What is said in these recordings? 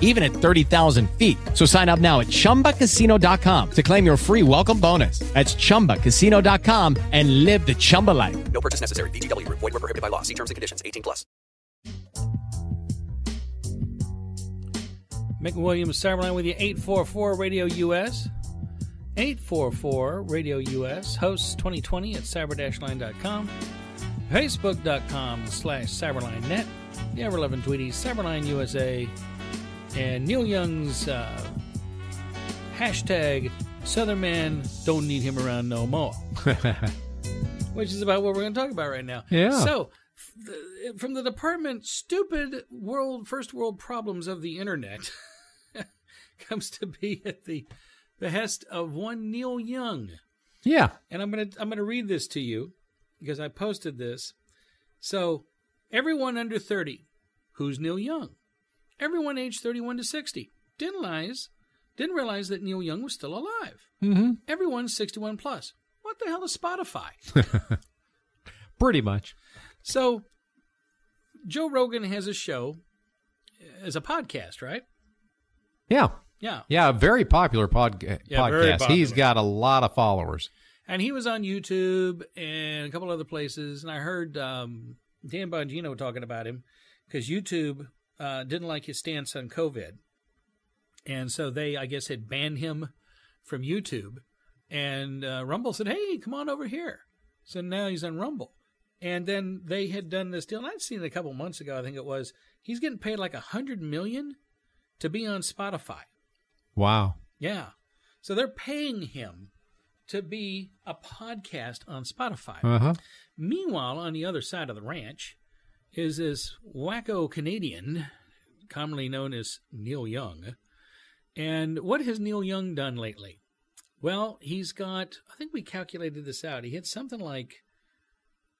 even at 30,000 feet. So sign up now at chumbacasino.com to claim your free welcome bonus. That's chumbacasino.com and live the Chumba life. No purchase necessary. VGW Group. Void were prohibited by law. See terms and conditions. 18 plus. Mick Williams, Cyberline with you, 844 Radio US. 844 Radio US. Hosts 2020 at cyber-line.com. Facebook.com slash cyberline.net. The ever loving Tweeties, Cyberline USA. And Neil Young's uh, hashtag Southern Man don't need him around no more. which is about what we're going to talk about right now. Yeah. So, f- from the department, stupid world first world problems of the internet comes to be at the behest of one Neil Young, Yeah. and I'm gonna I'm gonna read this to you because I posted this. So, everyone under 30, who's Neil Young? Everyone aged 31 to 60 didn't realize didn't realize that Neil Young was still alive. Mm-hmm. Everyone 61 plus. What the hell is Spotify? Pretty much. So, Joe Rogan has a show as a podcast, right? Yeah. Yeah. Yeah. A very popular pod- Yeah, very podcast. He's got a lot of followers. And he was on YouTube and a couple other places. And I heard um, Dan Bongino talking about him because YouTube uh, didn't like his stance on COVID. And so they, I guess, had banned him from YouTube. And uh, Rumble said, hey, come on over here. So now he's on Rumble. And then they had done this deal. And I'd seen it a couple months ago, I think it was. He's getting paid like a hundred million to be on Spotify. Wow. Yeah. So they're paying him to be a podcast on Spotify. Uh huh. Meanwhile, on the other side of the ranch is this wacko Canadian, commonly known as Neil Young. And what has Neil Young done lately? Well, he's got, I think we calculated this out. He had something like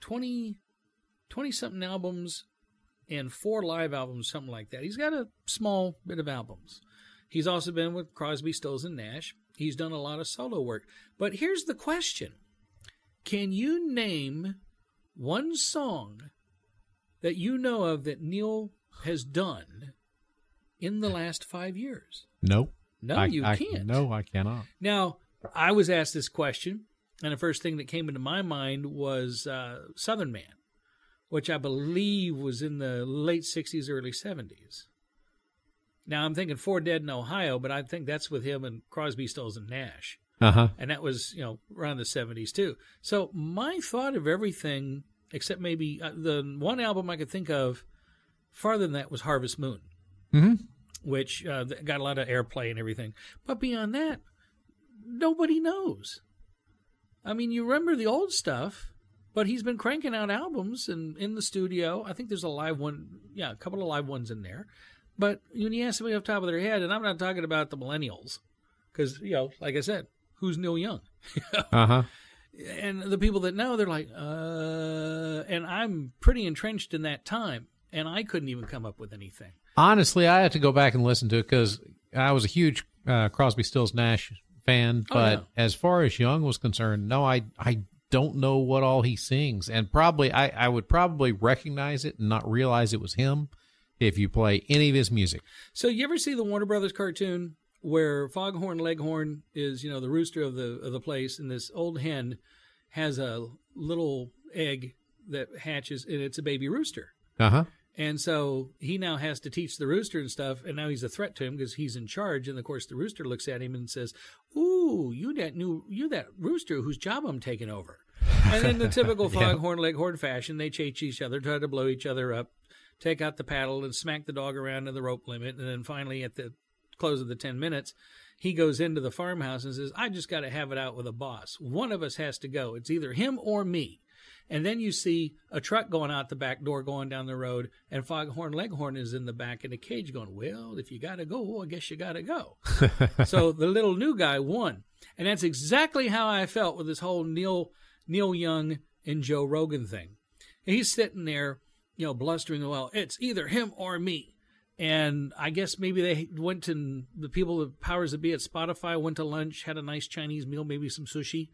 20, 20 something albums and four live albums, something like that. He's got a small bit of albums. He's also been with Crosby, Stills, and Nash. He's done a lot of solo work. But here's the question Can you name one song that you know of that Neil has done in the last five years? Nope. No, I- you I- can't. No, I cannot. Now, I was asked this question, and the first thing that came into my mind was uh, Southern Man, which I believe was in the late 60s, early 70s. Now, I'm thinking Four Dead in Ohio, but I think that's with him and Crosby, Stills, and Nash. Uh huh. And that was, you know, around the 70s too. So my thought of everything, except maybe uh, the one album I could think of farther than that was Harvest Moon Mm-hmm. which uh, got a lot of airplay and everything. But beyond that, nobody knows. I mean, you remember the old stuff, but he's been cranking out albums and in the studio. I think there's a live one, yeah, a couple of live ones in there. But when you ask somebody off the top of their head, and I'm not talking about the millennials, because you know, like I said, who's Neil Young? Uh huh. And the people that know, they're like, uh, and I'm pretty entrenched in that time, and I couldn't even come up with anything. Honestly, I had to go back and listen to it because I was a huge uh, Crosby, Stills, Nash fan. Oh, But yeah. as far as Young was concerned, no, I I don't know what all he sings, and probably I I would probably recognize it and not realize it was him if you play any of his music. So you ever see the Warner Brothers cartoon where Foghorn Leghorn is, you know, the rooster of the of the place, and this old hen has a little egg that hatches, and it's a baby rooster. Uh huh. And so he now has to teach the rooster and stuff, and now he's a threat to him because he's in charge. And of course, the rooster looks at him and says, "Ooh, you that new, you that rooster whose job I'm taking over." And in the typical Yeah. foghorn leghorn fashion, they chase each other, try to blow each other up, take out the paddle, and smack the dog around to the rope limit. And then finally, at the close of the 10 minutes, he goes into the farmhouse and says, I just got to have it out with a boss. One of us has to go. It's either him or me. And then you see a truck going out the back door going down the road, and Foghorn Leghorn is in the back in a cage going, Well, if you got to go, I guess you got to go. so the little new guy won. And that's exactly how I felt with this whole Neil Neil Young and Joe Rogan thing. He's sitting there, you know, blustering, well, it's either him or me. And I guess maybe they went to the people, the powers that be at Spotify, went to lunch, had a nice Chinese meal, maybe some sushi.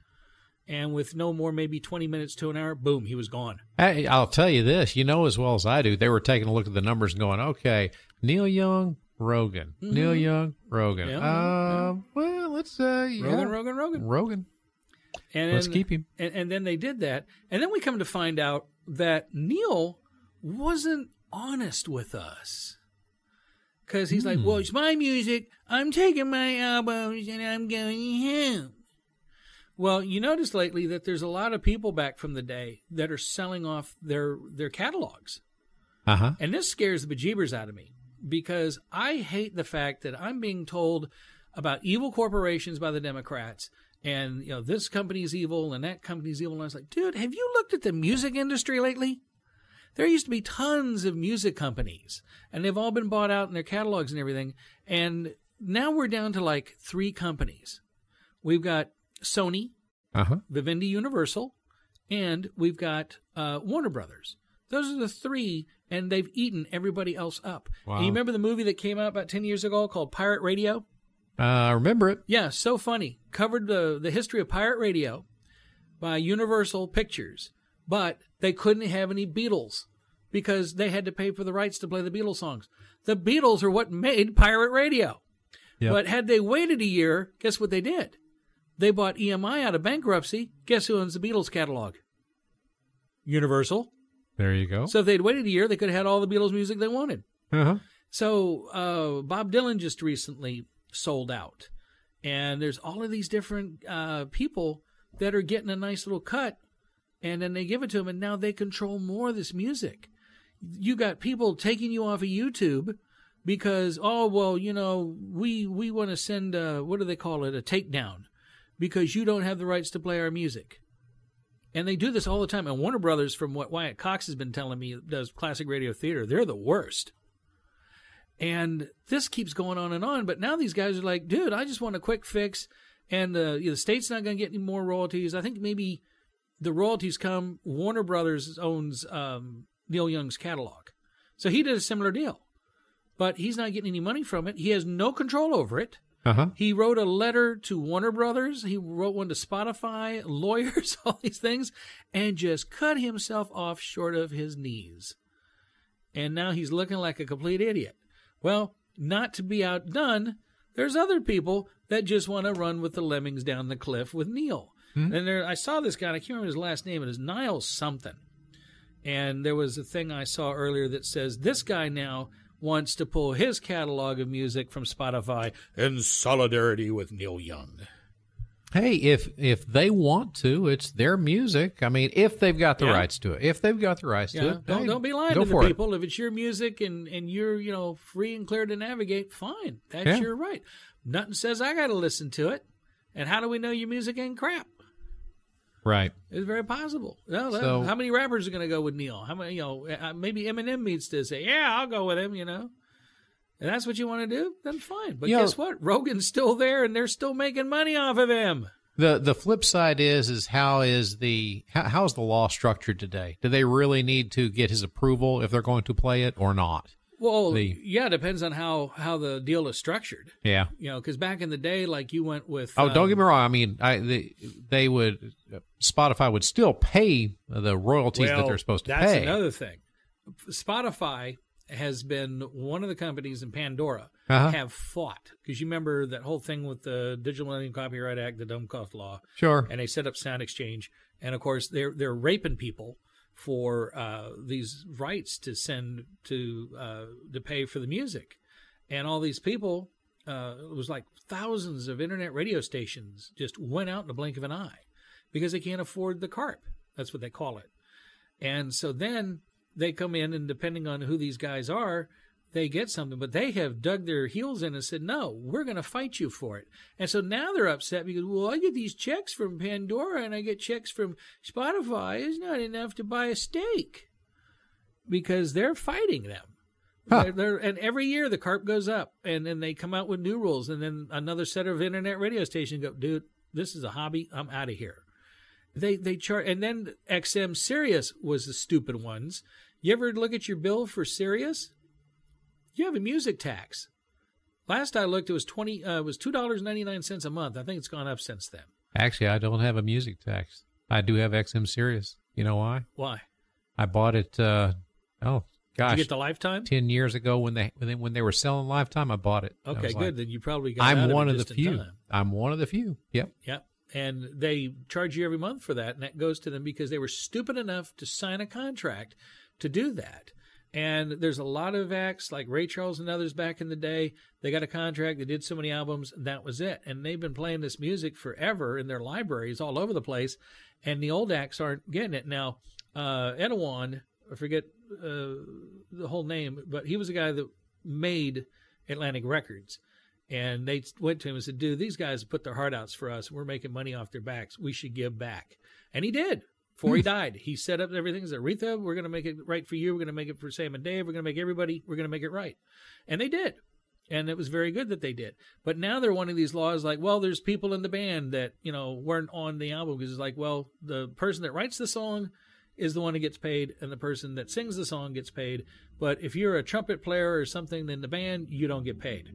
And with no more, maybe 20 minutes to an hour, boom, he was gone. Hey, I'll tell you this. You know as well as I do. They were taking a look at the numbers and going, okay, Neil Young, Rogan, Neil Young, Rogan. Mm-hmm. Yeah, uh, yeah. well, let's say yeah. Rogan, Rogan, Rogan. Rogan. And Let's keep him. And, and then they did that. And then we come to find out that Neil wasn't honest with us. Because he's like, well, it's my music. I'm taking my albums and I'm going home. Well, you notice lately that there's a lot of people back from the day that are selling off their, their catalogs. Uh huh. And this scares the bejeebers out of me because I hate the fact that I'm being told about evil corporations by the Democrats and you know this company's evil and that company's evil. And I was like, dude, have you looked at the music industry lately? There used to be tons of music companies, and they've all been bought out in their catalogs and everything. And now we're down to like three companies. We've got Sony, Uh huh. Vivendi Universal, and we've got uh, Warner Brothers. Those are the three, and they've eaten everybody else up. Wow. You remember the movie that came out about 10 years ago called Pirate Radio? Uh, I remember it. Yeah, so funny. Covered the, the history of pirate radio by Universal Pictures, but they couldn't have any Beatles because they had to pay for the rights to play the Beatles songs. The Beatles are what made pirate radio. Yep. But had they waited a year, guess what they did? They bought EMI out of bankruptcy. Guess who owns the Beatles catalog? Universal. There you go. So if they'd waited a year, they could have had all the Beatles music they wanted. Uh huh. So uh, Bob Dylan just recently sold out, and there's all of these different uh, people that are getting a nice little cut, and then they give it to them, and now they control more of this music. You got people taking you off of YouTube because oh well, you know we we want to send a, what do they call it a takedown because you don't have the rights to play our music. And they do this all the time. And Warner Brothers, from what Wyatt Cox has been telling me, does classic radio theater. They're the worst. And this keeps going on and on. But now these guys are like, dude, I just want a quick fix. And uh, the state's not going to get any more royalties. I think maybe the royalties come. Warner Brothers owns um, Neil Young's catalog. So he did a similar deal. But he's not getting any money from it. He has no control over it. Uh huh. He wrote a letter to Warner Brothers. He wrote one to Spotify, lawyers, all these things, and just cut himself off short of his knees. And now he's looking like a complete idiot. Well, not to be outdone, there's other people that just want to run with the lemmings down the cliff with Neil. Hmm? And there, I saw this guy. I can't remember his last name. It is Niles something. And there was a thing I saw earlier that says this guy now wants to pull his catalog of music from Spotify in solidarity with Neil Young. Hey, if if they want to, it's their music. I mean, if they've got the Yeah. rights to it, if they've got the rights to Yeah, it, don't, hey, don't be lying to the for it. people. If it's your music and, and you're you know free and clear to navigate, fine. That's Yeah. your right. Nothing says I got to listen to it. And how do we know your music ain't crap? Right. It's very possible. Well, So- how many rappers are going to go with Neil? How many? You know, uh, maybe Eminem needs to say, "Yeah, I'll go with him." You know, and that's what you want to do. Then fine. But You know- guess what? Rogan's still there, and they're still making money off of him. The the flip side is is how is the how, how is the law structured today? Do they really need to get his approval if they're going to play it or not? Well, The- yeah, it depends on how how the deal is structured. Yeah. You know, because back in the day, like you went with. Oh, don't um, get me wrong. I mean, I they, they would Spotify would still pay the royalties that they're supposed to that's pay. That's another thing. Spotify has been one of the companies in Pandora Uh-huh. have fought because you remember that whole thing with the Digital Millennium Copyright Act, the Dumb Cost Law, Sure. and they set up Sound Exchange, and of course they're they're raping people for uh, these rights to send to uh, to pay for the music, and all these people. Uh, it was like thousands of internet radio stations just went out in the blink of an eye because they can't afford the CARP. That's what they call it. And so then they come in, and depending on who these guys are, they get something. But they have dug their heels in and said, no, we're going to fight you for it. And so now they're upset because, well, I get these checks from Pandora and I get checks from Spotify. It's not enough to buy a steak because they're fighting them. Huh. They're, they're, and every year the CARP goes up, and then they come out with new rules, and then another set of internet radio stations go, dude, this is a hobby. I'm out of here. They they charge, and then XM Sirius was the stupid ones. You ever look at your bill for Sirius? You have a music tax. Last I looked, it was twenty. Uh, it was two dollars ninety nine cents a month. I think it's gone up since then. Actually, I don't have a music tax. I do have XM Sirius. You know why? Why? I bought it. Uh, oh Did gosh, you get the lifetime? ten years ago when they when they, when they were selling Lifetime, I bought it. Okay, good. like, then you probably got. I'm of one it of the few. I'm one of the few. Yep. Yep. And they charge you every month for that, and that goes to them because they were stupid enough to sign a contract to do that. And there's a lot of acts like Ray Charles and others back in the day. They got a contract, they did so many albums, that was it. And they've been playing this music forever in their libraries all over the place. And the old acts aren't getting it. Now, uh, Edawan, I forget uh, the whole name, but he was a guy that made Atlantic Records. And they went to him and said, dude, these guys put their heart outs for us. We're making money off their backs. We should give back. And he did before he hmm. died. He set up everything. He said, Aretha, we're going to make it right for you. We're going to make it for Sam and Dave. We're going to make everybody, we're going to make it right. And they did. And it was very good that they did. But now they're one of these laws like, well, there's people in the band that, you know, weren't on the album because it's like, well, the person that writes the song is the one who gets paid and the person that sings the song gets paid. But if you're a trumpet player or something in the band, you don't get paid.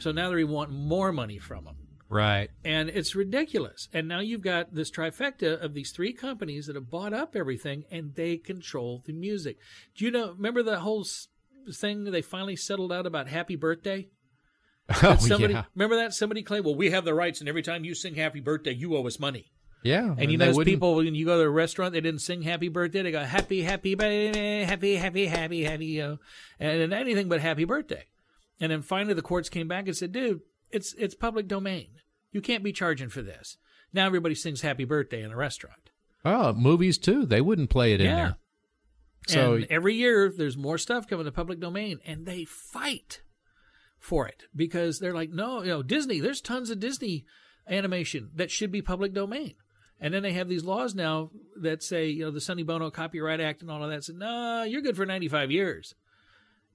So now they want more money from them. Right. And it's ridiculous. And now you've got this trifecta of these three companies that have bought up everything and they control the music. Do you know, remember the whole thing they finally settled out about Happy Birthday? Oh somebody, yeah. Remember that? Somebody claimed, well, we have the rights and every time you sing Happy Birthday, you owe us money. Yeah. And you know, wouldn't- people when you go to a restaurant, they didn't sing "Happy Birthday." They go "Happy, Happy Birthday, Happy, Happy, Happy, Happy," you know, and, and anything but "Happy Birthday." And then finally, the courts came back and said, "Dude, it's it's public domain. You can't be charging for this." Now everybody sings "Happy Birthday" in a restaurant. Oh, movies too. They wouldn't play it in Yeah. there. So and every year there's more stuff coming to public domain, and they fight for it because they're like, no, you know, Disney. There's tons of Disney animation that should be public domain, and then they have these laws now that say, you know, the Sonny Bono Copyright Act and all of that. Said, no, you're good for 95 years,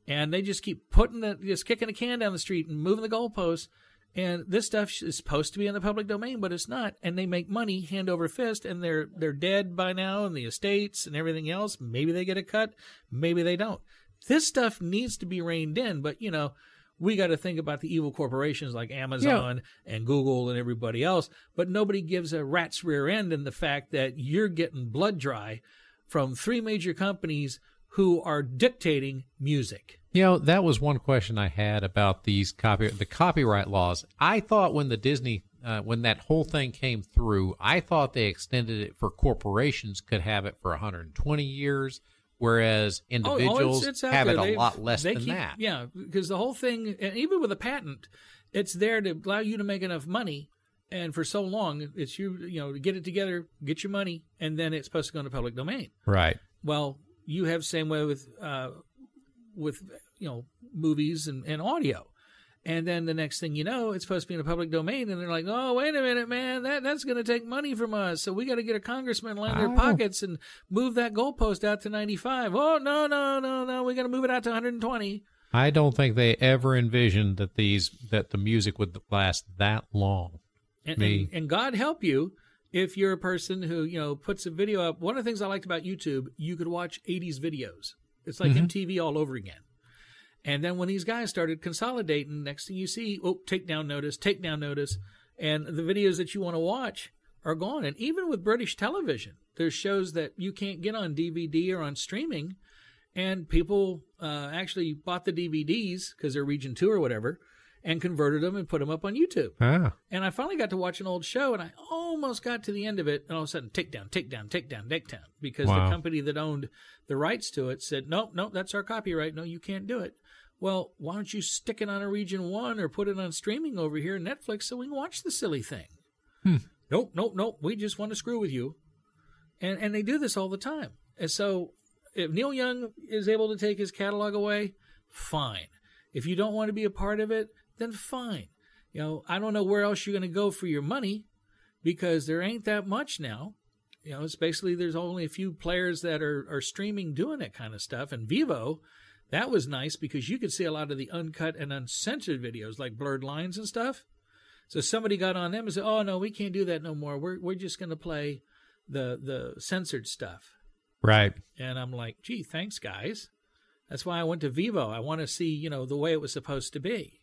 and they just keep putting the, just kicking the can down the street and moving the goalposts. And this stuff is supposed to be in the public domain, but it's not. And they make money hand over fist, and they're they're dead by now, and the estates and everything else. Maybe they get a cut, maybe they don't. This stuff needs to be reined in, but you know, we got to think about the evil corporations like Amazon and Google and everybody else. But nobody gives a rat's rear end in the fact that you're getting blood dry from three major companies who are dictating music. You know, that was one question I had about these copy the copyright laws. I thought when the Disney uh, when that whole thing came through, I thought they extended it for corporations could have it for 120 years, whereas individuals Oh, out have it there. a lot less than keep- that. Yeah, because the whole thing, and even with a patent, it's there to allow you to make enough money. And for so long, it's you, you know, to get it together, get your money, and then it's supposed to go into public domain. Right. Well, you have same way with, uh, with you know, movies and, and audio. And then the next thing you know, it's supposed to be in a public domain, and they're like, "Oh, wait a minute, man! That that's going to take money from us. So we got to get a congressman line their Oh. pockets and move that goalpost out to 95. Oh, no, no, no, no! We got to move it out to 120. I don't think they ever envisioned that these that the music would last that long. And, Me. and, and God help you if you're a person who you know puts a video up. One of the things I liked about YouTube, you could watch 80s videos. It's like MTV all over again. And then when these guys started consolidating, next thing you see, oh, takedown notice, takedown notice, and the videos that you want to watch are gone. And even with British television, there's shows that you can't get on DVD or on streaming, and people uh, actually bought the DVDs because they're Region Two or whatever, and converted them and put them up on YouTube. Ah. And I finally got to watch an old show, and I almost got to the end of it, and all of a sudden, takedown, takedown, takedown, takedown, because Wow. the company that owned the rights to it said, nope, nope, that's our copyright. No, you can't do it. Well, why don't you stick it on a region one or put it on streaming over here, Netflix, so we can watch the silly thing? Nope, nope, nope. We just want to screw with you. and and they do this all the time. And so, if Neil Young is able to take his catalog away, fine. If you don't want to be a part of it, then fine. You know, I don't know where else you're going to go for your money because there ain't that much now. You know, it's basically there's only a few players that are, are streaming doing that kind of stuff. And Vevo, that was nice because you could see a lot of the uncut and uncensored videos like blurred lines and stuff. So somebody got on them and said, "Oh no, we can't do that no more. We're we're just going to play the the censored stuff." Right. And I'm like, "Gee, thanks guys." That's why I went to Vevo. I want to see, you know, the way it was supposed to be.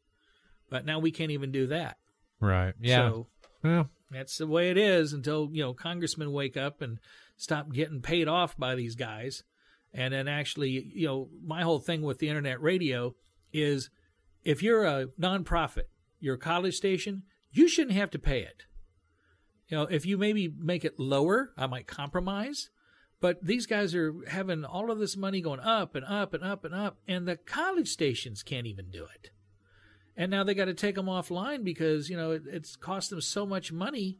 But now we can't even do that. Right. Yeah. So well, that's the way it is until, you know, congressmen wake up and stop getting paid off by these guys. And then actually, you know, my whole thing with the internet radio is if you're a nonprofit, you're a college station, you shouldn't have to pay it. You know, if you maybe make it lower, I might compromise. But these guys are having all of this money going up and up and up and up, and the college stations can't even do it. And now they got to take them offline because you know it, it's cost them so much money.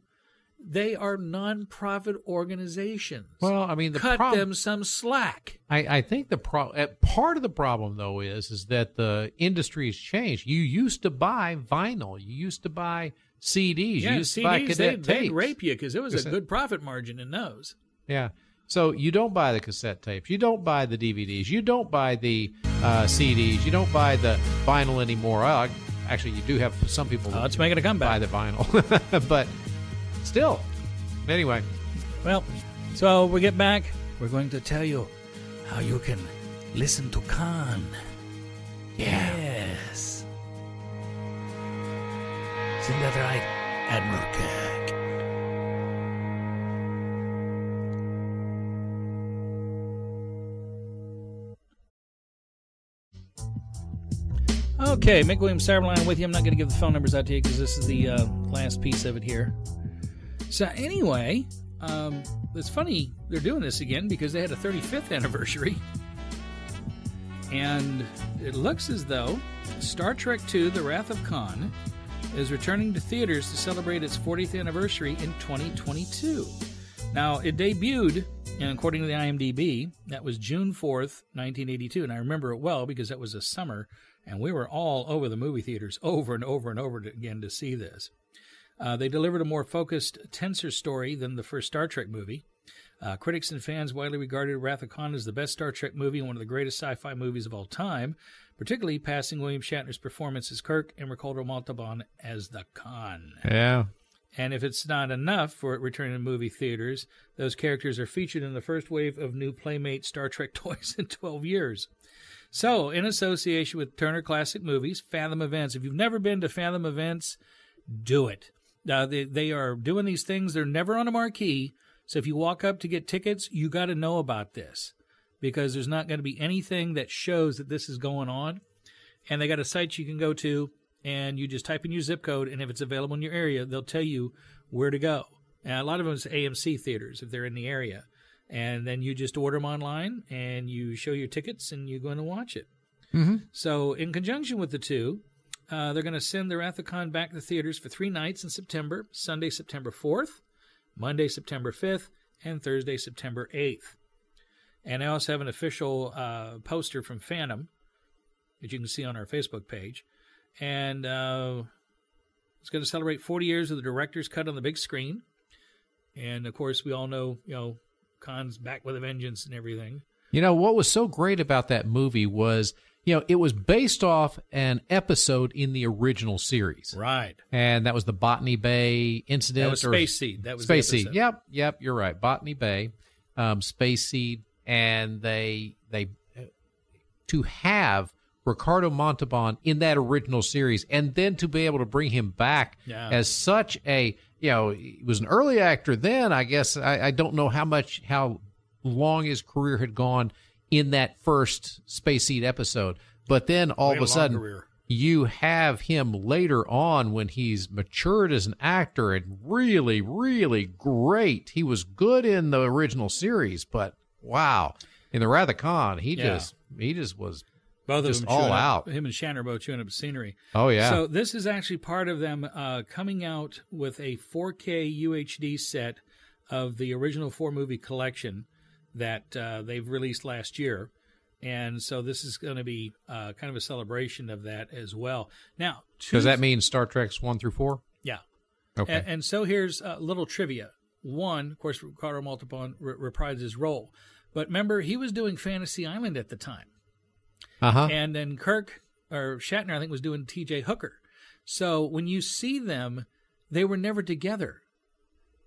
They are nonprofit organizations. well, I mean, the cut prob- them some slack. I, I think the pro- uh, part of the problem though is is that the industry has changed. You used to buy vinyl. You used to buy CDs. Yeah, you used to buy CDs cassette they, they'd rape you because it was a good profit margin in those. Yeah. So you don't buy the cassette tapes. You don't buy the DVDs. You don't buy the uh, CDs. You don't buy the vinyl anymore. Uh, actually, you do have some people Oh, it's making a buy comeback. the vinyl, but still. Anyway, Well, so we get back. We're going to tell you how you can listen to Khan. Yes. Isn't that right, Admiral Kirk? Okay, Mick Williams Cyberline with you. I'm not going to give the phone numbers out to you because this is the uh, last piece of it here. So anyway, um, it's funny they're doing this again because they had a 35th anniversary, and it looks as though Star Trek II: The Wrath of Khan is returning to theaters to celebrate its 40th anniversary in 2022. Now, it debuted, and according to the IMDb, that was June 4th, 1982, and I remember it well because that was a summer, and we were all over the movie theaters over and over and over again to see this. Uh, they delivered a more focused, tenser story than the first Star Trek movie. Uh, critics and fans widely regarded Wrath of Khan as the best Star Trek movie and one of the greatest sci-fi movies of all time, particularly passing William Shatner's performance as Kirk and Ricardo Montalban as the Khan. yeah. And if it's not enough for it returning to movie theaters, those characters are featured in the first wave of new Playmate Star Trek toys in 12 years. So, in association with Turner Classic Movies, Fathom Events. If you've never been to Fathom Events, do it. Uh, they, they are doing these things, they're never on a marquee. So, if you walk up to get tickets, you got to know about this because there's not going to be anything that shows that this is going on. And they got a site you can go to, and you just type in your zip code, and if it's available in your area, they'll tell you where to go. And a lot of them is AMC theaters if they're in the area. And then you just order them online, and you show your tickets, and you're going to watch it. So, in conjunction with the two, uh, they're going to send the Wrath of Khan back to theaters for three nights in September Sunday, September 4th, Monday, September 5th, and Thursday, September 8th. And I also have an official uh, poster from Fathom that you can see on our Facebook page. And uh, it's going to celebrate 40 years of the director's cut on the big screen. And of course, we all know, you know, Khan's back with a vengeance and everything. You know what was so great about that movie was, you know, it was based off an episode in the original series, Right. and that was the Botany Bay incident. That was Space Seed. That was Space Seed. Yep, yep, you're right. Botany Bay, um, Space Seed, and they they to have Ricardo Montalban in that original series, and then to be able to bring him back Yeah. as such a you know he was an early actor then. I guess I, I don't know how much how long his career had gone in that first Space Seed episode, but then all of a sudden career. you have him later on when he's matured as an actor and really, really great. He was good in the original series, but wow, in the Wrath Khan, he Yeah. just he just was. Both Just of them all chewing up- out. Him and Shatner are both chewing up scenery. Oh yeah, So this is actually part of them uh, coming out with a 4K UHD set of the original four movie collection that uh, they've released last year. And so this is going to be uh, kind of a celebration of that as well. Now, Does that mean Star Trek's one through four? Yeah. Okay. And, and so here's a little trivia. One, of course, Ricardo Montalban re- reprised his role. But remember, he was doing Fantasy Island at the time. Uh huh. And then Kirk, or Shatner, I think, was doing TJ Hooker. So when you see them, they were never together.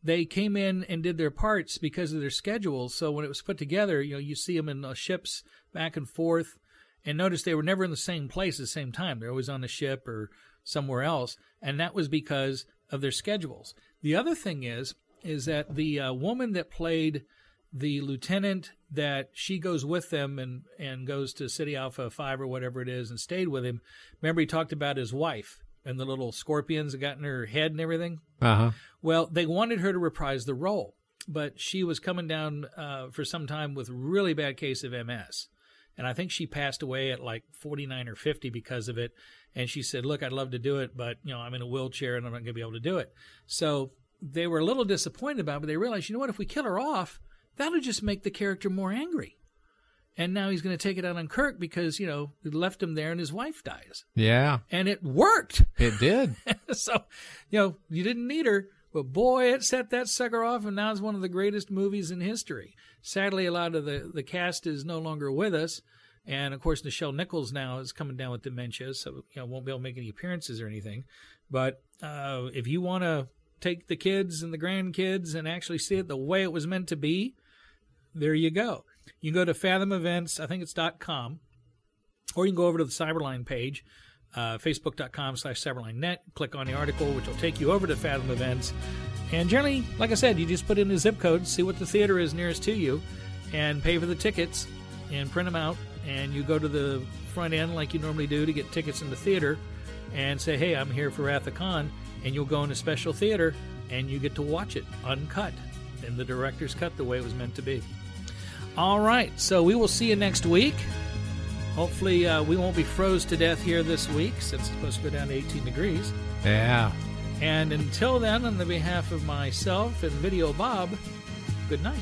They came in and did their parts because of their schedules. So when it was put together, you know, you see them in uh, ships back and forth. And notice they were never in the same place at the same time. They're always on a ship or somewhere else. And that was because of their schedules. The other thing is, is that the uh, woman that played the lieutenant that she goes with them and, and goes to Ceti Alpha 5 or whatever it is and stayed with him. Remember, he talked about his wife and the little scorpions that got in her head and everything? Uh huh. Well, they wanted her to reprise the role, but she was coming down uh, for some time with really bad case of MS. And I think she passed away at like 49 or 50 because of it. And she said, Look, I'd love to do it, but, you know, I'm in a wheelchair and I'm not going to be able to do it. So they were a little disappointed about it, but they realized, you know what, if we kill her off, that'll just make the character more angry. And now he's going to take it out on Kirk because, you know, he left him there and his wife dies. Yeah, And it worked. it did. so, you know, you didn't need her, but boy, it set that sucker off, and now it's one of the greatest movies in history. Sadly, a lot of the, the cast is no longer with us. And of course, Nichelle Nichols now is coming down with dementia, so you know won't be able to make any appearances or anything. But uh, if you want to take the kids and the grandkids and actually see it the way it was meant to be, there you go. You can go to Fathom Events, I think it's dot .com, or you can go over to the Cyberline page, uh, facebook.com slash cyberline.net, click on the article, which will take you over to Fathom Events. And generally, like I said, you just put in the zip code, see what the theater is nearest to you, and pay for the tickets and print them out. And you go to the front end like you normally do to get tickets in the theater and say, hey, I'm here for Khan. And you'll go in a special theater and you get to watch it uncut in the director's cut the way it was meant to be. All right, so we will see you next week. Hopefully, uh, we won't be froze to death here this week since it's supposed to go down to 18 degrees. Yeah. And until then, on the behalf of myself and Video Bob, good night.